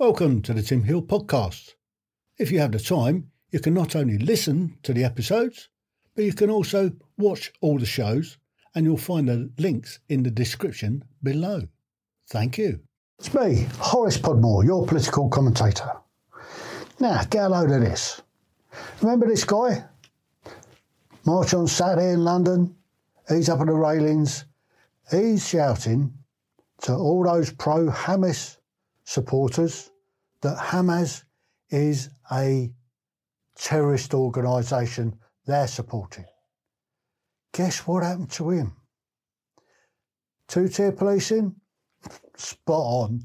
Welcome to the Tim Hill podcast. If you have the time, you can not only listen to the episodes, but you can also watch all the shows, and you'll find the links in the description below. Thank you. It's me, Horace Podmore, your political commentator. Now, get a load of this. Remember this guy? March on Saturday in London. He's up on the railings. He's shouting to all those pro Hamas supporters that Hamas is a terrorist organisation they're supporting. Guess what happened to him? Two tier policing? Spot on.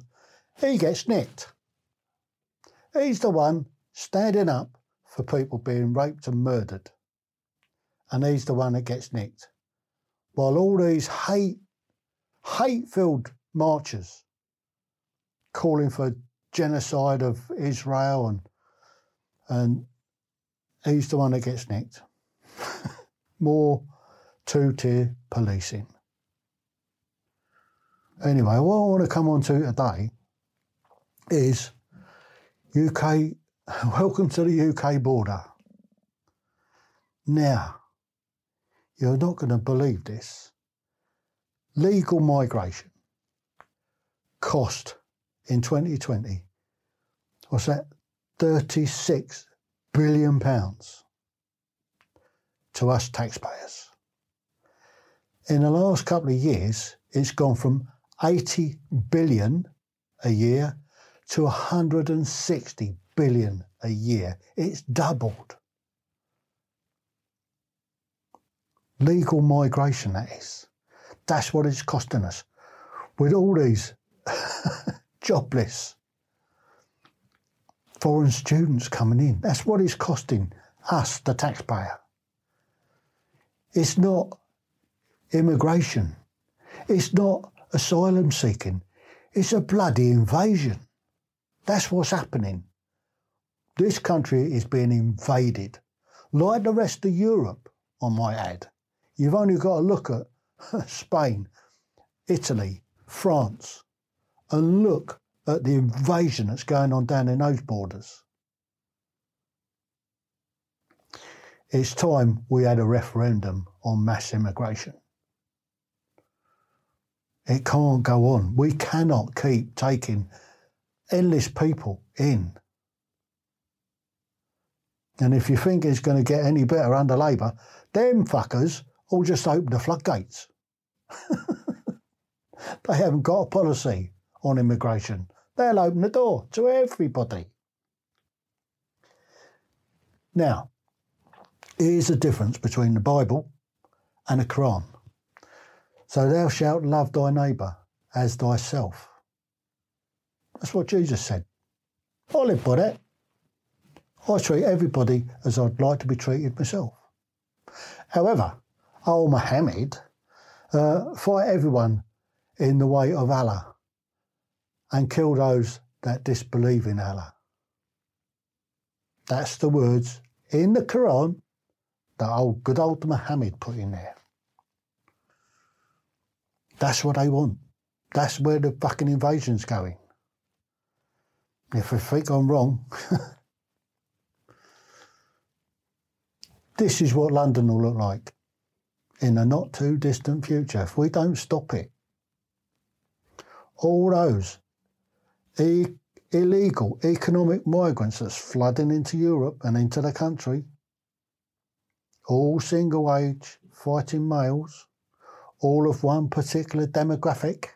He gets nicked. He's the one standing up for people being raped and murdered. And he's the one that gets nicked. While all these hate, hate filled marchers calling for genocide of Israel and and he's the one that gets nicked. More two tier policing. Anyway, what I want to come on to today is UK, welcome to the UK border. Now, you're not going to believe this. Legal migration cost in 2020 was that 36 billion pounds to us taxpayers. In the last couple of years, it's gone from 80 billion a year to 160 billion a year. It's doubled. Legal migration, that is. That's what it's costing us. With all these jobless foreign students coming in. That's what it's costing us, the taxpayer. It's not immigration. It's not asylum seeking. It's a bloody invasion. That's what's happening. This country is being invaded, like the rest of Europe, I might add. You've only got to look at Spain, Italy, France, and look at the invasion that's going on down in those borders. It's time we had a referendum on mass immigration. It can't go on. We cannot keep taking endless people in. And if you think it's going to get any better under Labour, them fuckers all just open the floodgates. they haven't got a policy on immigration. They'll open the door to everybody. Now, here's the difference between the Bible and the Quran. So thou shalt love thy neighbour as thyself. That's what Jesus said. I live by that. I treat everybody as I'd like to be treated myself. However, Al Muhammad uh, fight everyone in the way of Allah and kill those that disbelieve in Allah. That's the words in the Quran that old good old Muhammad put in there. That's what they want. That's where the fucking invasion's going. If I think I'm wrong, this is what London will look like in a not too distant future if we don't stop it. All those e- illegal economic migrants that's flooding into Europe and into the country, all single age, fighting males, all of one particular demographic,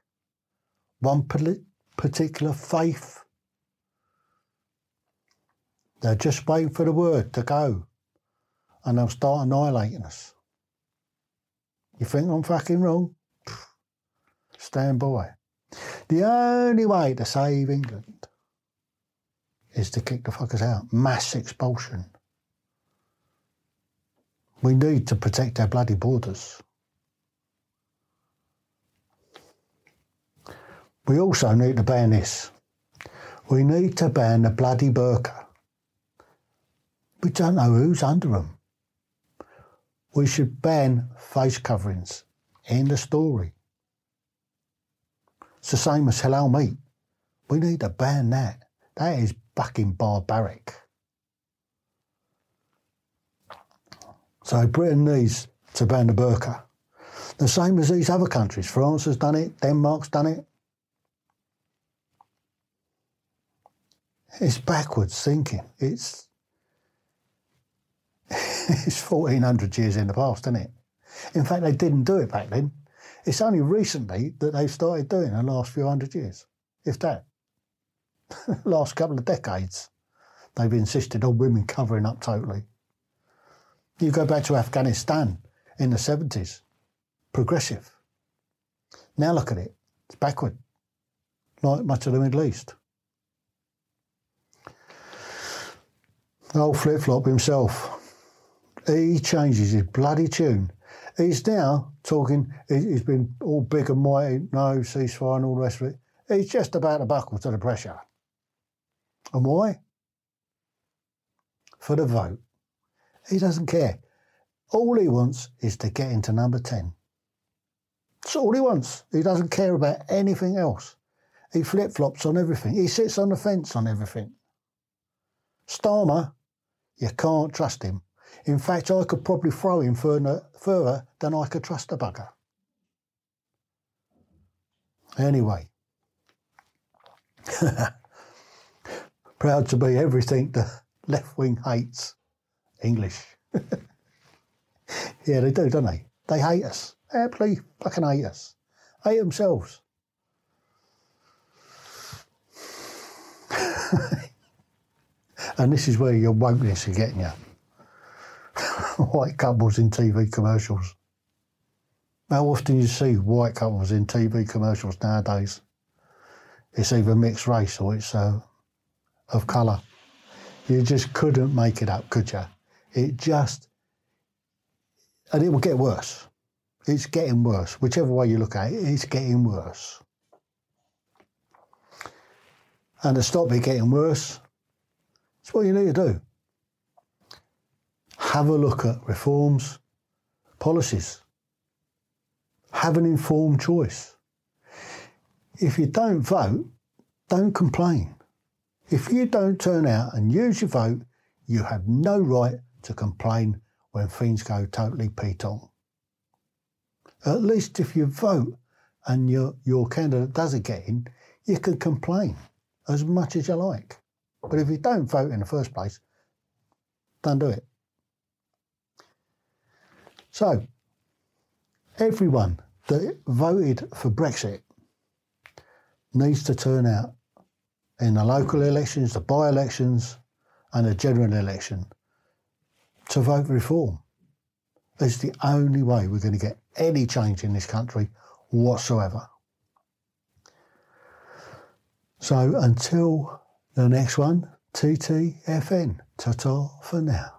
one particular faith. They're just waiting for the word to go and they'll start annihilating us. You think I'm fucking wrong? Stand by. The only way to save England is to kick the fuckers out. Mass expulsion. We need to protect our bloody borders. We also need to ban this. We need to ban the bloody burqa. We don't know who's under them. We should ban face coverings. End the story. It's the same as halal meat. We need to ban that. That is fucking barbaric. So Britain needs to ban the burqa. The same as these other countries. France has done it, Denmark's done it. It's backwards thinking. It's it's 1400 years in the past, isn't it? In fact, they didn't do it back then. It's only recently that they've started doing the last few hundred years, if that. last couple of decades, they've insisted on women covering up totally. You go back to Afghanistan in the 70s, progressive. Now look at it, it's backward, like much of the Middle East. The Old flip flop himself, he changes his bloody tune. He's now talking, he's been all big and mighty, no ceasefire and all the rest of it. He's just about to buckle to the pressure. And why? For the vote. He doesn't care. All he wants is to get into number 10. That's all he wants. He doesn't care about anything else. He flip flops on everything. He sits on the fence on everything. Starmer, you can't trust him. In fact, I could probably throw him further, further than I could trust a bugger. Anyway, proud to be everything the left wing hates English. yeah, they do, don't they? They hate us. They Absolutely fucking hate us. Hate themselves. and this is where your wokeness is getting you. white couples in TV commercials. How often you see white couples in TV commercials nowadays? It's either mixed race or it's uh, of colour. You just couldn't make it up, could you? It just, and it will get worse. It's getting worse. Whichever way you look at it, it's getting worse. And to stop it getting worse, it's what you need to do have a look at reforms, policies. Have an informed choice. If you don't vote, don't complain. If you don't turn out and use your vote, you have no right to complain when things go totally Pete Tong. At least if you vote and your, your candidate doesn't get in, you can complain as much as you like. But if you don't vote in the first place, don't do it. So, everyone that voted for Brexit needs to turn out in the local elections, the by elections, and the general election to vote reform. It's the only way we're going to get any change in this country whatsoever. So until the next one, TTFN. Ta ta for now.